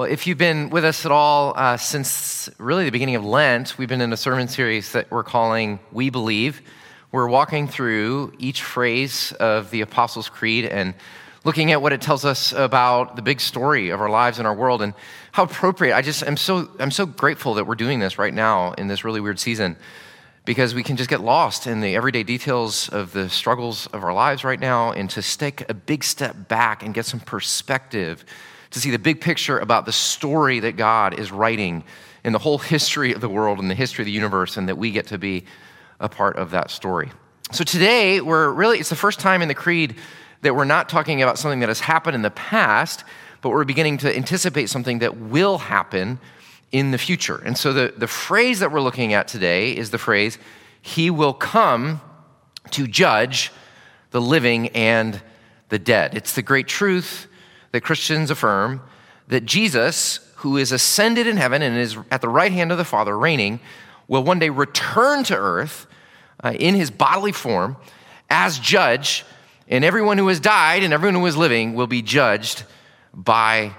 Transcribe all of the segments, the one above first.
Well, if you've been with us at all uh, since really the beginning of Lent, we've been in a sermon series that we're calling We Believe. We're walking through each phrase of the Apostles' Creed and looking at what it tells us about the big story of our lives and our world and how appropriate. I just am so I'm so grateful that we're doing this right now in this really weird season because we can just get lost in the everyday details of the struggles of our lives right now and to take a big step back and get some perspective to see the big picture about the story that God is writing in the whole history of the world and the history of the universe, and that we get to be a part of that story. So today, we're really, it's the first time in the Creed that we're not talking about something that has happened in the past, but we're beginning to anticipate something that will happen in the future. And so the, the phrase that we're looking at today is the phrase, He will come to judge the living and the dead. It's the great truth that Christians affirm that Jesus, who is ascended in heaven and is at the right hand of the Father, reigning, will one day return to earth uh, in his bodily form as judge, and everyone who has died and everyone who is living will be judged by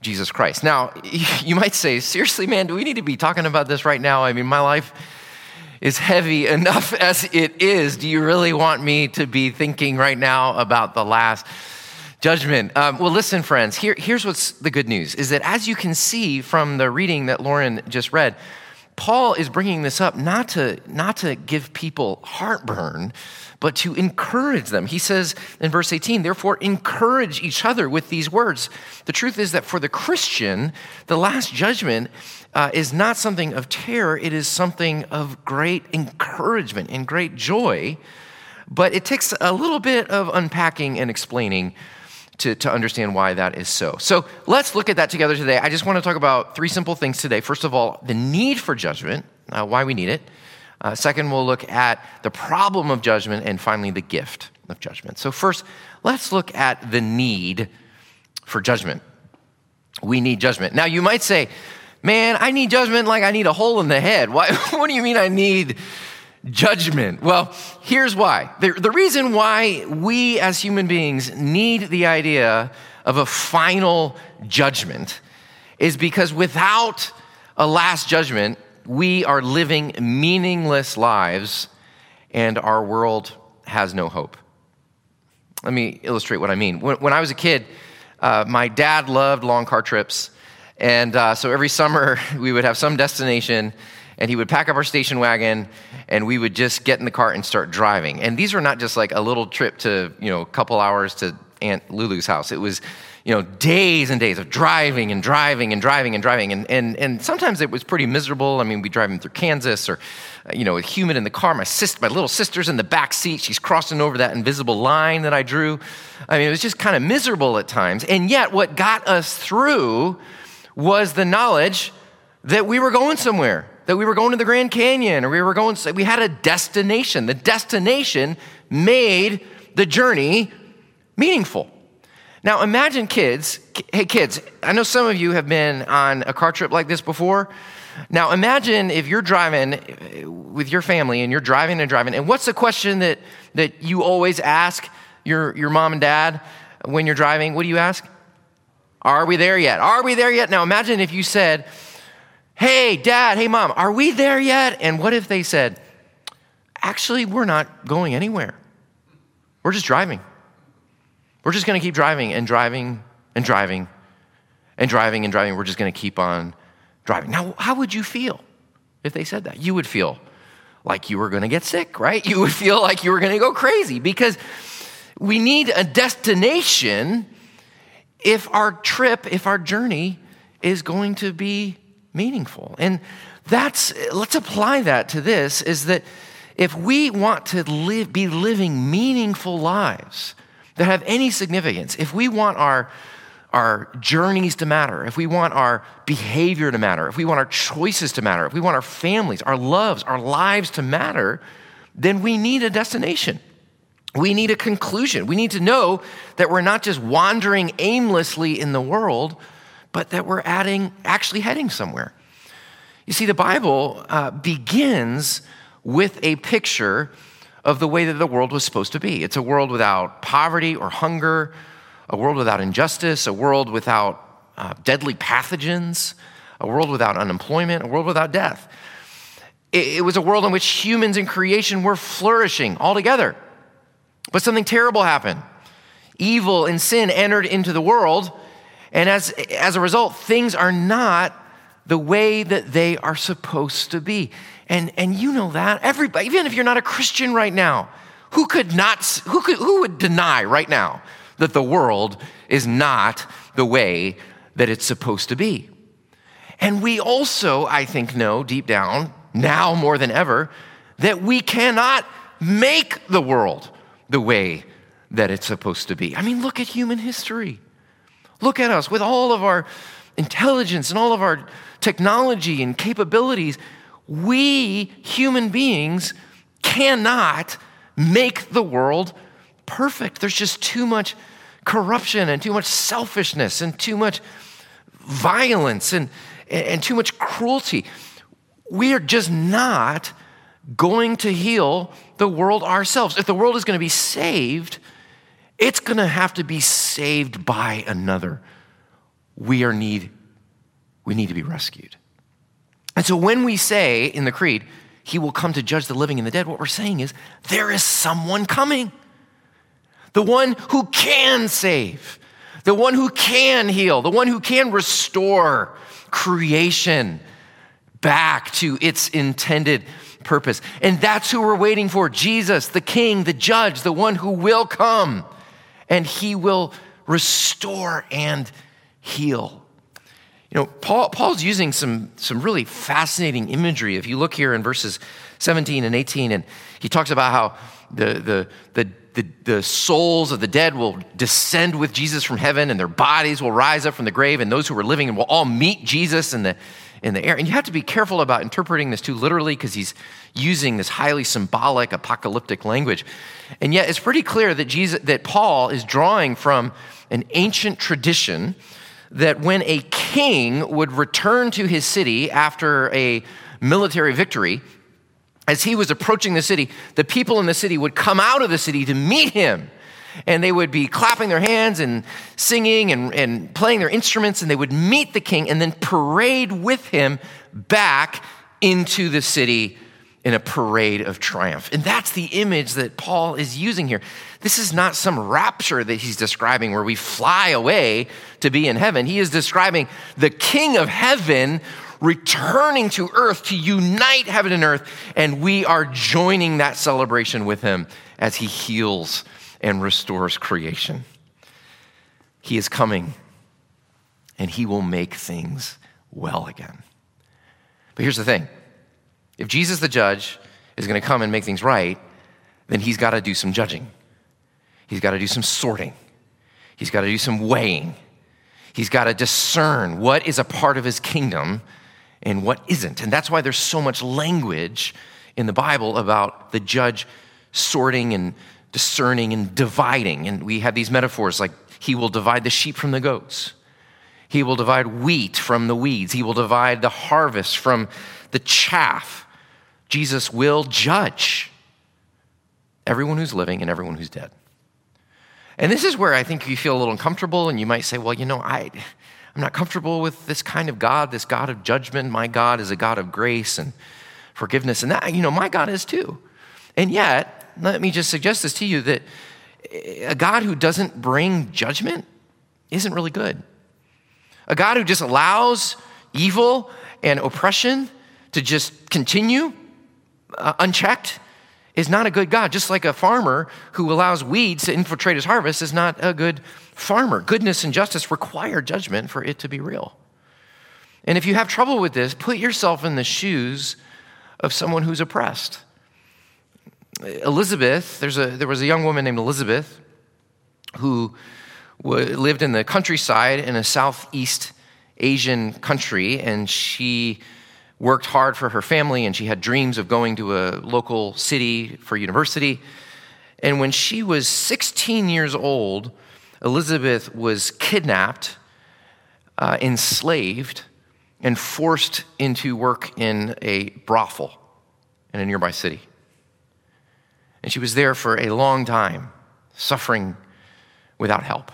Jesus Christ. Now, you might say, seriously, man, do we need to be talking about this right now? I mean, my life is heavy enough as it is. Do you really want me to be thinking right now about the last? Judgment. Um, well, listen, friends, here, here's what's the good news is that as you can see from the reading that Lauren just read, Paul is bringing this up not to, not to give people heartburn, but to encourage them. He says in verse 18, therefore, encourage each other with these words. The truth is that for the Christian, the last judgment uh, is not something of terror, it is something of great encouragement and great joy. But it takes a little bit of unpacking and explaining to, to understand why that is so. So let's look at that together today. I just want to talk about three simple things today. First of all, the need for judgment, uh, why we need it. Uh, second, we'll look at the problem of judgment, and finally, the gift of judgment. So, first, let's look at the need for judgment. We need judgment. Now, you might say, man, I need judgment like I need a hole in the head. Why, what do you mean I need judgment. Well, here's why. The, the, reason why we as human beings need the idea of a final judgment is because without a last judgment, we are living meaningless lives and our world has no hope. Let me illustrate what I mean. When, when I was a kid, uh, my dad loved long car trips. And uh, so every summer, we would have some destination and he would pack up our station wagon and we would just get in the car and start driving. And these were not just like a little trip to, you know, a couple hours to Aunt Lulu's house. It was, you know, days and days of driving and driving and driving and driving. And, and, and sometimes it was pretty miserable. I mean, we'd drive him through Kansas or, you know, humid in the car. My, sister, my little sister's in the back seat. She's crossing over that invisible line that I drew. I mean, it was just kind of miserable at times. And yet, what got us through was the knowledge that we were going somewhere that we were going to the Grand Canyon or we were going, we had a destination. The destination made the journey meaningful. Now imagine kids, hey kids, I know some of you have been on a car trip like this before. Now imagine if you're driving uh, with your family and you're driving and driving, and what's the question that, that you always ask your, your mom and dad when you're driving? What do you ask? Are we there yet? Are we there yet? Now imagine if you said, Hey, dad, hey, mom, are we there yet? And what if they said, Actually, we're not going anywhere. We're just driving. We're just going to keep driving and driving and driving and driving and driving. We're just going to keep on driving. Now, how would you feel if they said that? You would feel like you were going to get sick, right? You would feel like you were going to go crazy because we need a destination if our trip, if our journey is going to be meaningful. And that's, let's apply that to this is that if we want to live, be living meaningful lives that have any significance, if we want our, our journeys to matter, if we want our behavior to matter, if we want our choices to matter, if we want our families, our loves, our lives to matter, then we need a destination. We need a conclusion. We need to know that we're not just wandering aimlessly in the world, but that we're adding, actually heading somewhere. You see, the Bible uh, begins with a picture of the way that the world was supposed to be. It's a world without poverty or hunger, a world without injustice, a world without uh, deadly pathogens, a world without unemployment, a world without death. It, it was a world in which humans and creation were flourishing altogether. But something terrible happened. Evil and sin entered into the world, and as, as a result, things are not the way that they are supposed to be. And, and you know that. Everybody, even if you're not a Christian right now, who could not, who, could, who would deny right now that the world is not the way that it's supposed to be? And we also, I think, know deep down, now more than ever, that we cannot make the world the way that it's supposed to be. I mean, look at human history. Look at us with all of our intelligence and all of our technology and capabilities. We human beings cannot make the world perfect. There's just too much corruption and too much selfishness and too much violence and, and too much cruelty. We are just not going to heal the world ourselves. If the world is going to be saved, it's going to have to be saved by another. We are need we need to be rescued. And so when we say in the creed, he will come to judge the living and the dead, what we're saying is there is someone coming. The one who can save, the one who can heal, the one who can restore creation back to its intended purpose. And that's who we're waiting for Jesus, the King, the Judge, the one who will come and he will restore and heal. You know, Paul, Paul's using some, some really fascinating imagery. If you look here in verses 17 and 18, and he talks about how the, the, the, the, the souls of the dead will descend with Jesus from heaven, and their bodies will rise up from the grave, and those who are living will all meet Jesus in the, in the air. And you have to be careful about interpreting this too literally because he's using this highly symbolic, apocalyptic language. And yet it's pretty clear that Jesus that Paul is drawing from an ancient tradition that when a king would return to his city after a military victory, as he was approaching the city, the people in the city would come out of the city to meet him. And they would be clapping their hands and singing and, and playing their instruments, and they would meet the king and then parade with him back into the city in a parade of triumph. And that's the image that Paul is using here. This is not some rapture that he's describing where we fly away to be in heaven. He is describing the king of heaven returning to earth to unite heaven and earth, and we are joining that celebration with him as he heals and restores creation. He is coming, and he will make things well again. But here's the thing if Jesus, the judge, is going to come and make things right, then he's got to do some judging. He's got to do some sorting. He's got to do some weighing. He's got to discern what is a part of his kingdom and what isn't. And that's why there's so much language in the Bible about the judge sorting and discerning and dividing. And we have these metaphors like he will divide the sheep from the goats. He will divide wheat from the weeds. He will divide the harvest from the chaff. Jesus will judge everyone who's living and everyone who's dead. And this is where I think you feel a little uncomfortable, and you might say, well, you know, I, I'm not comfortable with this kind of God, this God of judgment. My God is a God of grace and forgiveness. And that, you know, my God is too. And yet, let me just suggest this to you that a God who doesn't bring judgment isn't really good. A God who just allows evil and oppression to just continue uh, unchecked is not a good God. Just like a farmer who allows weeds to infiltrate his harvest is not a good farmer. Goodness and justice require judgment for it to be real. And if you have trouble with this, put yourself in the shoes of someone who's oppressed. Elizabeth, there's a, there was a young woman named Elizabeth who lived in the countryside in a Southeast Asian country, and she worked hard for her family and she had dreams of going to a local city for university. And when she was 16 years old, Elizabeth was kidnapped, uh, enslaved, and forced into work in a brothel in a nearby city. And she was there for a long time, suffering without help.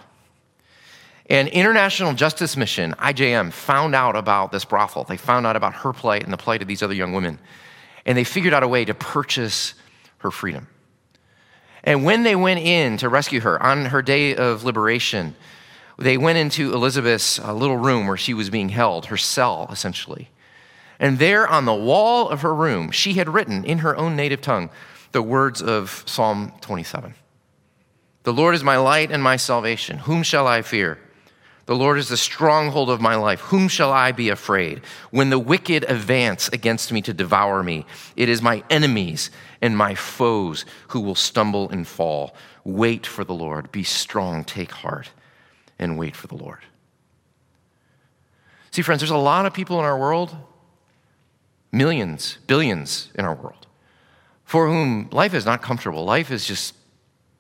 An international justice mission, IJM, found out about this brothel. They found out about her plight and the plight of these other young women. And they figured out a way to purchase her freedom. And when they went in to rescue her on her day of liberation, they went into Elizabeth's uh, little room where she was being held, her cell, essentially. And there on the wall of her room, she had written in her own native tongue the words of Psalm 27 The Lord is my light and my salvation. Whom shall I fear? The Lord is the stronghold of my life. Whom shall I be afraid? When the wicked advance against me to devour me, it is my enemies and my foes who will stumble and fall. Wait for the Lord. Be strong, take heart, and wait for the Lord. See, friends, there's a lot of people in our world, millions, billions in our world, for whom life is not comfortable. Life is just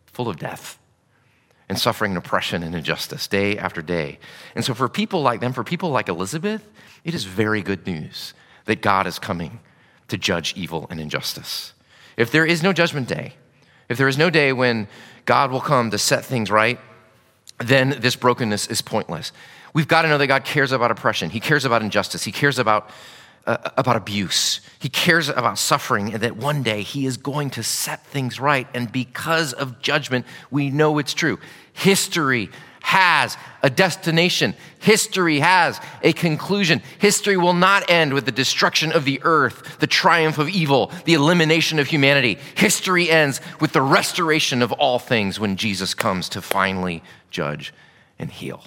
full of death and suffering and oppression and injustice day after day. And so, for people like them, for people like Elizabeth, it is very good news that God is coming to judge evil and injustice. If there is no judgment day, if there is no day when God will come to set things right, then this brokenness is pointless. We've got to know that God cares about oppression, He cares about injustice, He cares about uh, about abuse. He cares about suffering and that one day he is going to set things right. And because of judgment, we know it's true. History has a destination. History has a conclusion. History will not end with the destruction of the earth, the triumph of evil, the elimination of humanity. History ends with the restoration of all things when Jesus comes to finally judge and heal.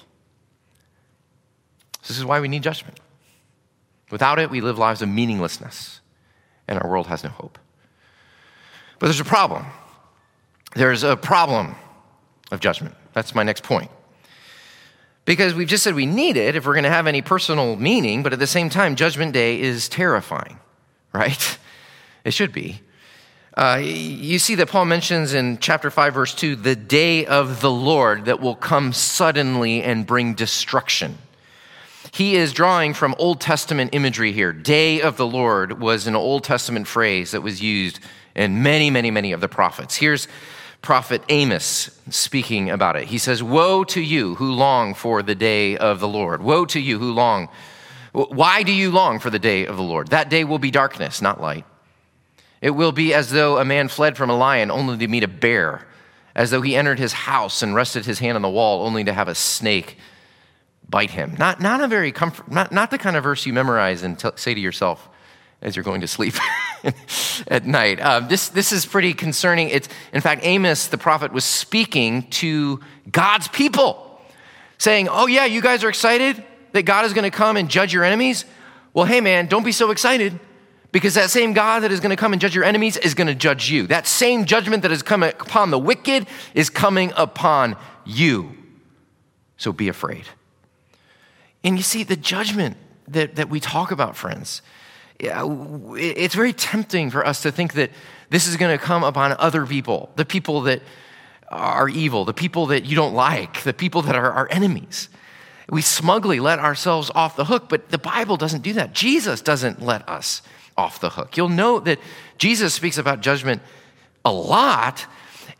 This is why we need judgment. Without it, we live lives of meaninglessness, and our world has no hope. But there's a problem. There's a problem of judgment. That's my next point. Because we've just said we need it if we're going to have any personal meaning, but at the same time, Judgment Day is terrifying, right? It should be. Uh, you see that Paul mentions in chapter 5, verse 2, the day of the Lord that will come suddenly and bring destruction. He is drawing from Old Testament imagery here. Day of the Lord was an Old Testament phrase that was used in many, many, many of the prophets. Here's prophet Amos speaking about it. He says, Woe to you who long for the day of the Lord. Woe to you who long. Why do you long for the day of the Lord? That day will be darkness, not light. It will be as though a man fled from a lion only to meet a bear, as though he entered his house and rested his hand on the wall only to have a snake bite him. Not, not a very comfort, not, not the kind of verse you memorize and t- say to yourself as you're going to sleep at night. Um, this, this is pretty concerning. It's, in fact, Amos, the prophet, was speaking to God's people, saying, Oh, yeah, you guys are excited that God is going to come and judge your enemies? Well, hey, man, don't be so excited because that same God that is going to come and judge your enemies is going to judge you. That same judgment that has come upon the wicked is coming upon you. So be afraid. And you see, the judgment that, that we talk about, friends, it's very tempting for us to think that this is going to come upon other people, the people that are evil, the people that you don't like, the people that are our enemies. We smugly let ourselves off the hook, but the Bible doesn't do that. Jesus doesn't let us off the hook. You'll note that Jesus speaks about judgment a lot,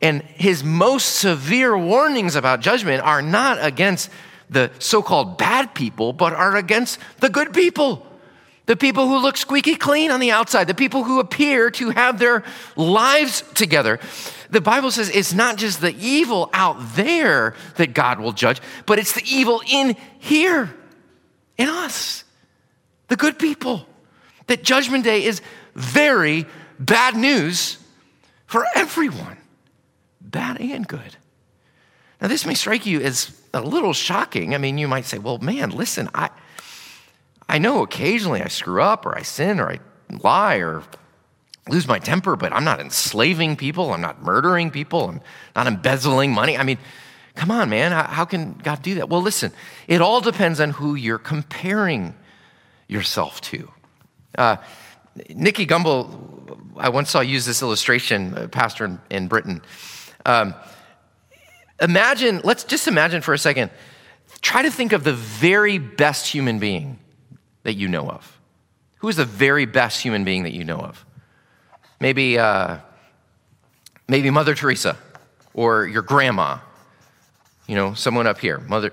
and his most severe warnings about judgment are not against the so called bad people, but are against the good people. The people who look squeaky clean on the outside, the people who appear to have their lives together. The Bible says it's not just the evil out there that God will judge, but it's the evil in here, in us, the good people. That Judgment Day is very bad news for everyone, bad and good. Now, this may strike you as a little shocking. I mean, you might say, well, man, listen, I, I know occasionally I screw up or I sin or I lie or lose my temper, but I'm not enslaving people. I'm not murdering people. I'm not embezzling money. I mean, come on, man. How, how can God do that? Well, listen, it all depends on who you're comparing yourself to. Uh, Nicky Gumbel, I once saw use this illustration, pastor in, in Britain. Um, Imagine, let's just imagine for a second, try to think of the very best human being that you know of. Who is the very best human being that you know of? Maybe, uh, maybe Mother Teresa or your grandma, you know, someone up here. Mother,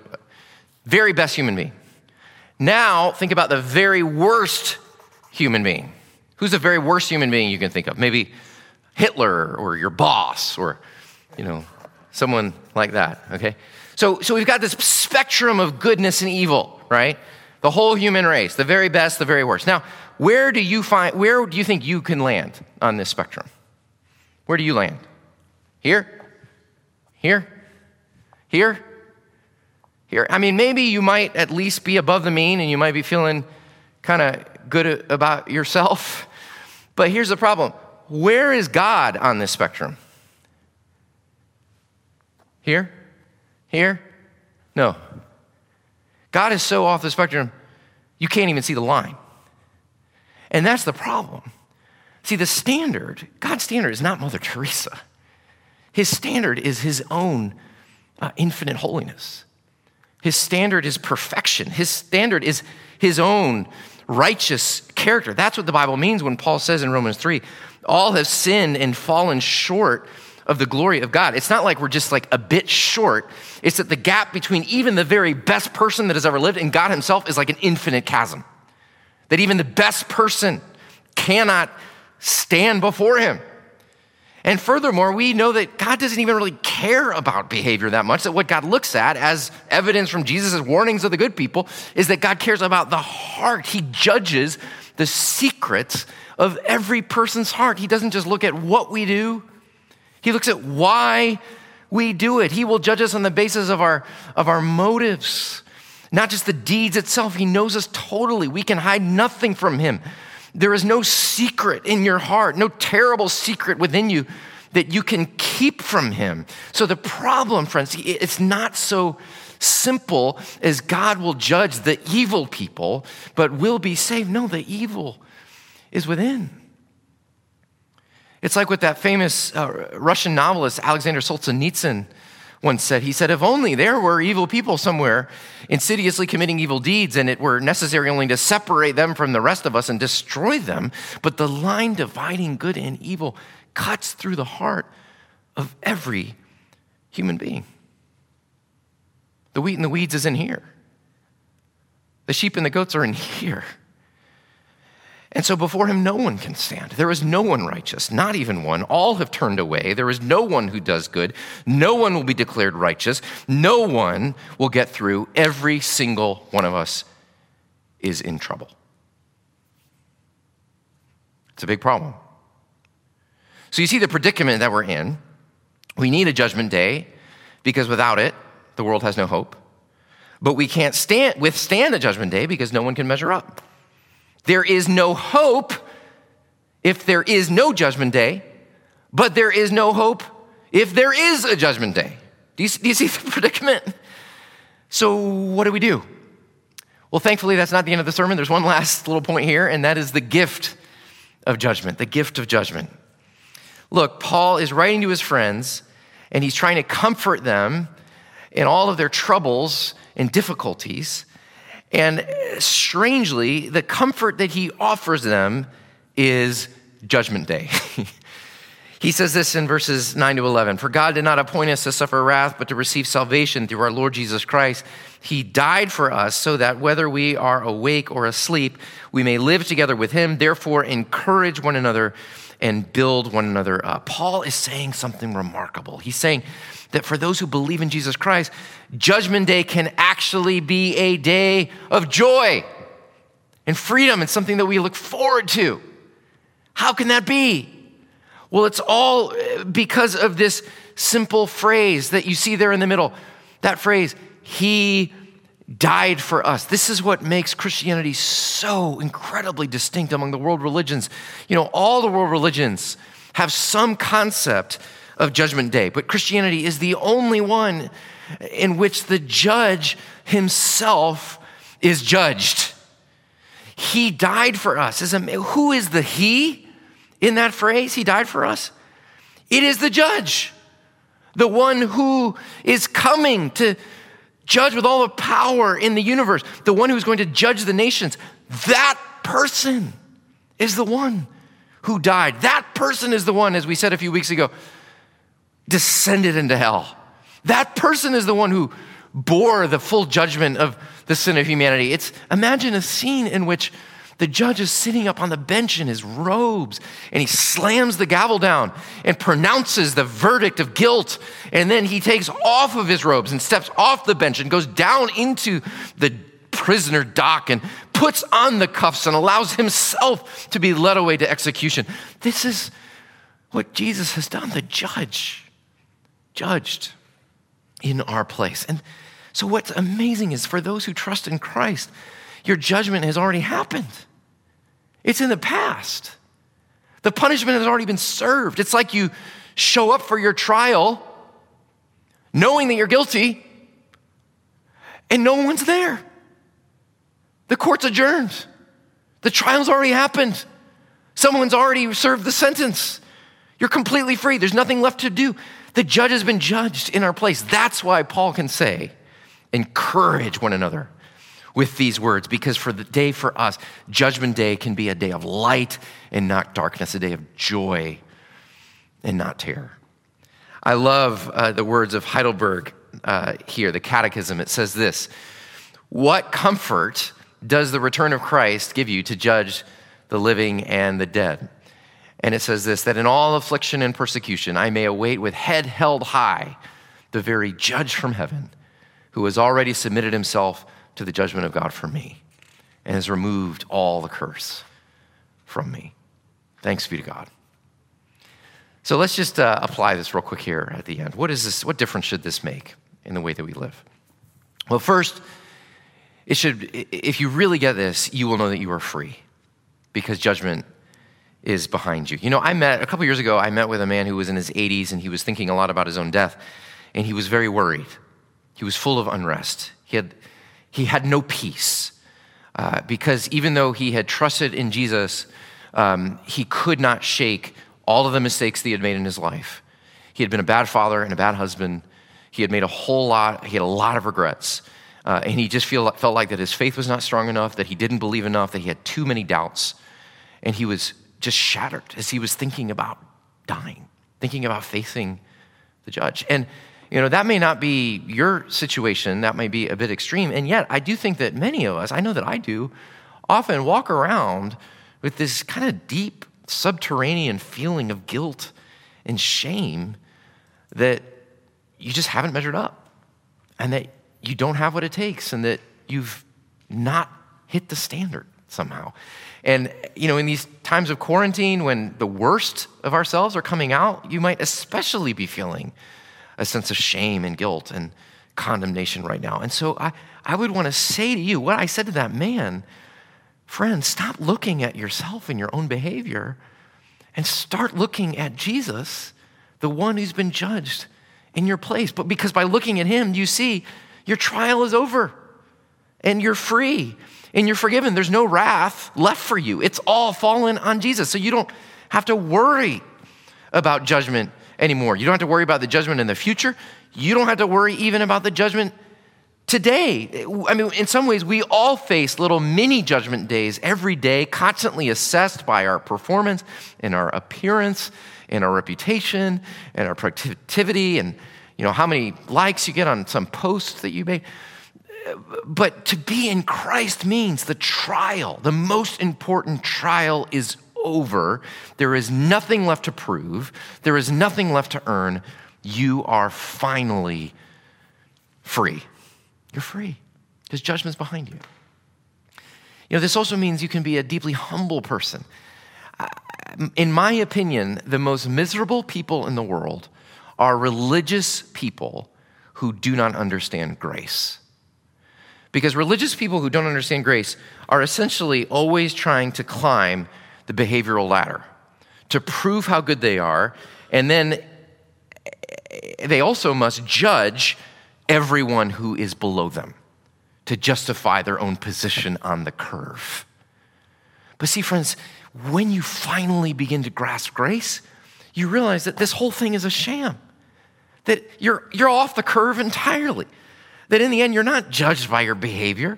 Very best human being. Now, think about the very worst human being. Who's the very worst human being you can think of? Maybe Hitler or your boss or, you know, someone like that, okay? So, so we've got this spectrum of goodness and evil, right? The whole human race, the very best, the very worst. Now, where do you find, where do you think you can land on this spectrum? Where do you land? Here? Here? Here? Here? I mean, maybe you might at least be above the mean and you might be feeling kind of good about yourself. But here's the problem where is God on this spectrum? Here? Here? No. God is so off the spectrum, you can't even see the line. And that's the problem. See, the standard, God's standard is not Mother Teresa. His standard is his own uh, infinite holiness. His standard is perfection. His standard is his own righteous character. That's what the Bible means when Paul says in Romans 3 all have sinned and fallen short of the glory of God. It's not like we're just like a bit short. It's that the gap between even the very best person that has ever lived and God Himself is like an infinite chasm. That even the best person cannot stand before Him. And furthermore, we know that God doesn't even really care about behavior that much. That what God looks at, as evidence from Jesus' warnings of the good people, is that God cares about the heart. He judges the secrets of every person's heart. He doesn't just look at what we do, He looks at why we do it. He will judge us on the basis of our, of our motives, not just the deeds itself. He knows us totally. We can hide nothing from Him. There is no secret in your heart, no terrible secret within you that you can keep from Him. So the problem, friends, it's not so simple as God will judge the evil people, but will be saved. No, the evil is within. It's like what that famous uh, Russian novelist Alexander Solzhenitsyn once said. He said, If only there were evil people somewhere insidiously committing evil deeds and it were necessary only to separate them from the rest of us and destroy them, but the line dividing good and evil cuts through the heart of every human being. The wheat and the weeds is in here. The sheep and the goats are in here. And so before him, no one can stand. There is no one righteous, not even one. All have turned away. There is no one who does good. No one will be declared righteous. No one will get through. Every single one of us is in trouble. It's a big problem. So you see the predicament that we're in. We need a judgment day because without it, the world has no hope. But we can't stand, withstand a judgment day because no one can measure up. There is no hope if there is no judgment day, but there is no hope if there is a judgment day. Do you, do you see the predicament? So, what do we do? Well, thankfully, that's not the end of the sermon. There's one last little point here, and that is the gift of judgment. The gift of judgment. Look, Paul is writing to his friends, and he's trying to comfort them in all of their troubles and difficulties. And strangely, the comfort that he offers them is judgment day. he says this in verses 9 to 11 For God did not appoint us to suffer wrath, but to receive salvation through our Lord Jesus Christ. He died for us so that whether we are awake or asleep, we may live together with him. Therefore, encourage one another and build one another up. Paul is saying something remarkable. He's saying, that for those who believe in Jesus Christ, Judgment Day can actually be a day of joy and freedom and something that we look forward to. How can that be? Well, it's all uh, because of this simple phrase that you see there in the middle. That phrase, He died for us. This is what makes Christianity so incredibly distinct among the world religions. You know, all the world religions have some concept of Judgment Day. But Christianity is the only one in which the judge himself is judged. He died for us. Who is the He in that phrase? He died for us. It is the judge, the one who is coming to judge with all the power in the universe, the one who's going to judge the nations. That person is the one who died. That person is the one, as we said a few weeks ago, descended into hell. That person is the one who bore the full judgment of the sin of humanity. It's imagine a scene in which the judge is sitting up on the bench in his robes and he slams the gavel down and pronounces the verdict of guilt. And then he takes off of his robes and steps off the bench and goes down into the prisoner dock and puts on the cuffs and allows himself to be led away to execution. This is what Jesus has done, the judge, judged in our place. And so, what's amazing is for those who trust in Christ, your judgment has already happened. It's in the past. The punishment has already been served. It's like you show up for your trial knowing that you're guilty and no one's there. The court's adjourned. The trial's already happened. Someone's already served the sentence. You're completely free. There's nothing left to do. The judge has been judged in our place. That's why Paul can say, encourage one another with these words because for the day for us, Judgment Day can be a day of light and not darkness, a day of joy and not terror. I love uh, the words of Heidelberg uh, here, the Catechism. It says this What comfort does the return of Christ give you to judge the living and the dead? And it says this that in all affliction and persecution, I may await with head held high the very judge from heaven who has already submitted himself to the judgment of God for me and has removed all the curse from me. Thanks be to God. So let's just uh, apply this real quick here at the end. What is this? What difference should this make in the way that we live? Well, first, it should. If you really get this, you will know that you are free, because judgment is behind you. You know, I met a couple years ago. I met with a man who was in his 80s, and he was thinking a lot about his own death, and he was very worried. He was full of unrest. He had he had no peace uh, because even though he had trusted in Jesus, um, he could not shake all of the mistakes that he had made in his life. He had been a bad father and a bad husband. He had made a whole lot, he had a lot of regrets. Uh, and he just feel, felt like that his faith was not strong enough, that he didn't believe enough, that he had too many doubts. And he was just shattered as he was thinking about dying, thinking about facing the judge. And you know, that may not be your situation, that may be a bit extreme. And yet, I do think that many of us, I know that I do, often walk around with this kind of deep subterranean feeling of guilt and shame that you just haven't measured up and that you don't have what it takes and that you've not hit the standard somehow. And, you know, in these times of quarantine when the worst of ourselves are coming out, you might especially be feeling a sense of shame and guilt and condemnation right now. And so I, I would want to say to you what I said to that man friend, stop looking at yourself and your own behavior and start looking at Jesus, the one who's been judged in your place. But because by looking at him, you see your trial is over and you're free and you're forgiven. There's no wrath left for you. It's all fallen on Jesus. So you don't have to worry about judgment anymore. You don't have to worry about the judgment in the future. You don't have to worry even about the judgment today. I mean, in some ways, we all face little mini judgment days every day, constantly assessed by our performance and our appearance and our reputation and our productivity and you know how many likes you get on some posts that you make. But to be in Christ means the trial, the most important trial is over. There is nothing left to prove, there is nothing left to earn. You are finally free. You're free because judgment's behind you. You know, this also means you can be a deeply humble person. In my opinion, the most miserable people in the world are religious people who do not understand grace. Because religious people who don't understand grace are essentially always trying to climb the behavioral ladder to prove how good they are. And then they also must judge everyone who is below them to justify their own position on the curve. But see, friends, when you finally begin to grasp grace, you realize that this whole thing is a sham, that you're, you're off the curve entirely, that in the end, you're not judged by your behavior,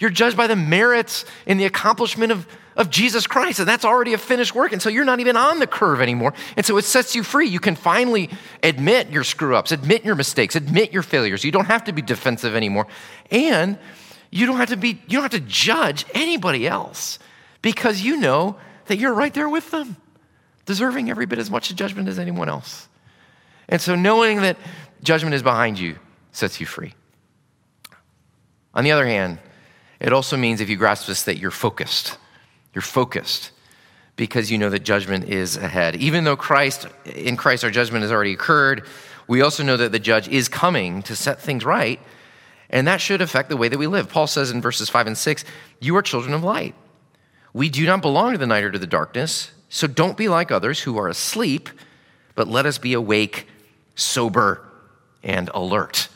you're judged by the merits and the accomplishment of of Jesus Christ, and that's already a finished work. And so you're not even on the curve anymore. And so it sets you free. You can finally admit your screw ups, admit your mistakes, admit your failures. You don't have to be defensive anymore. And you don't have to be, you don't have to judge anybody else because you know that you're right there with them, deserving every bit as much judgment as anyone else. And so knowing that judgment is behind you sets you free. On the other hand, it also means if you grasp this that you're focused you're focused because you know that judgment is ahead. Even though Christ, in Christ, our judgment has already occurred, we also know that the judge is coming to set things right, and that should affect the way that we live. Paul says in verses 5 and 6, You are children of light. We do not belong to the night or to the darkness, so don't be like others who are asleep, but let us be awake, sober, and alert.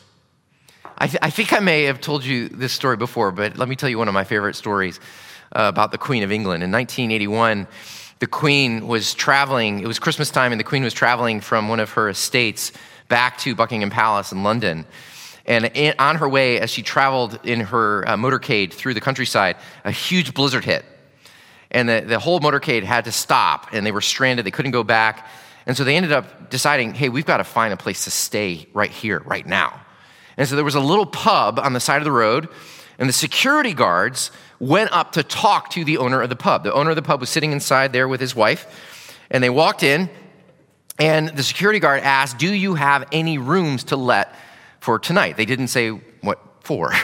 I, th- I think I may have told you this story before, but let me tell you one of my favorite stories uh, about the Queen of England. In 1981, the Queen was traveling, it was Christmas time, and the Queen was traveling from one of her estates back to Buckingham Palace in London. And in, on her way, as she traveled in her uh, motorcade through the countryside, a huge blizzard hit. And the, the whole motorcade had to stop, and they were stranded. They couldn't go back. And so they ended up deciding hey, we've got to find a place to stay right here, right now. And so there was a little pub on the side of the road, and the security guards went up to talk to the owner of the pub. The owner of the pub was sitting inside there with his wife, and they walked in, and the security guard asked, Do you have any rooms to let for tonight? They didn't say what for.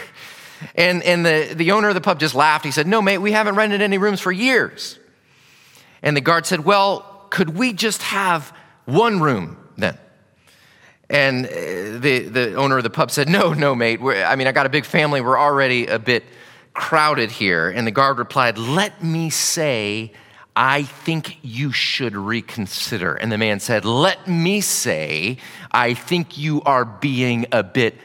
And, and the, the owner of the pub just laughed. He said, No, mate, we haven't rented any rooms for years. And the guard said, Well, could we just have one room? And uh, the, the owner of the pub said, No, no, mate. We're, I mean, I got a big family. We're already a bit crowded here. And the guard replied, Let me say, I think you should reconsider. And the man said, Let me say, I think you are being a bit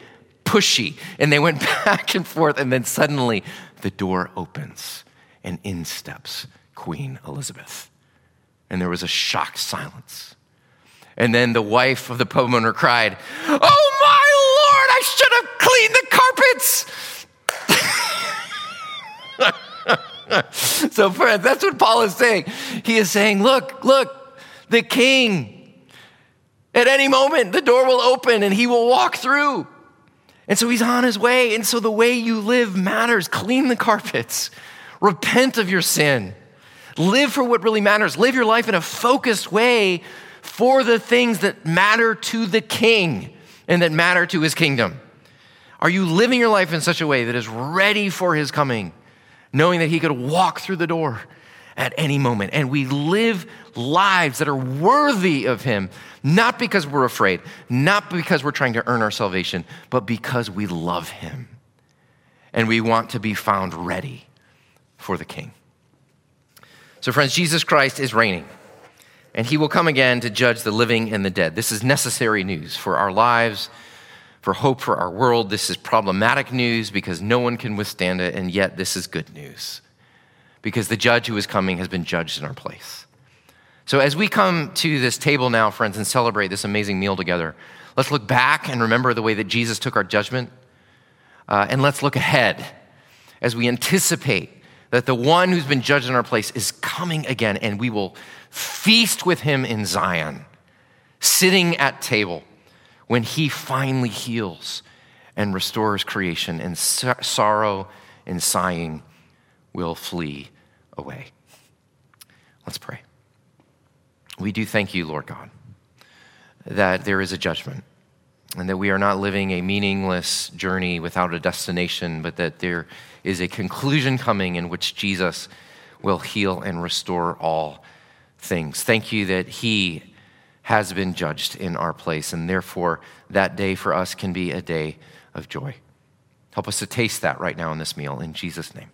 pushy. And they went back and forth, and then suddenly the door opens, and in steps Queen Elizabeth. And there was a shocked silence. And then the wife of the pub owner cried, Oh my lord, I should have cleaned the carpets. so, friends, that's what Paul is saying. He is saying, Look, look, the king, at any moment, the door will open and he will walk through. And so he's on his way. And so the way you live matters. Clean the carpets, repent of your sin, live for what really matters, live your life in a focused way for the things that matter to the king and that matter to his kingdom. Are you living your life in such a way that is ready for his coming? knowing that He could walk through the door at any moment. And we live lives that are worthy of Him, not because we're afraid, not because we're trying to earn our salvation, but because we love Him. And we want to be found ready for the King. So, friends, Jesus Christ is reigning, and He will come again to judge the living and the dead. This is necessary news for our lives for hope for our world. This is problematic news because no one can withstand it, and yet this is good news because the judge who is coming has been judged in our place. So, as we come to this table now, friends, and celebrate this amazing meal together, let's look back and remember the way that Jesus took our judgment. Uh, and let's look ahead as we anticipate that the one who's been judged in our place is coming again, and we will feast with him in Zion, sitting at table when he finally heals and restores creation, and sorrow and sighing will flee away. Let's pray. We do thank you, Lord God, that there is a judgment and that we are not living a meaningless journey without a destination, but that there is a conclusion coming in which Jesus will heal and restore all things. Thank you that He has been judged in our place, and therefore that day for us can be a day of joy. Help us to taste that right now in this meal. In Jesus' name.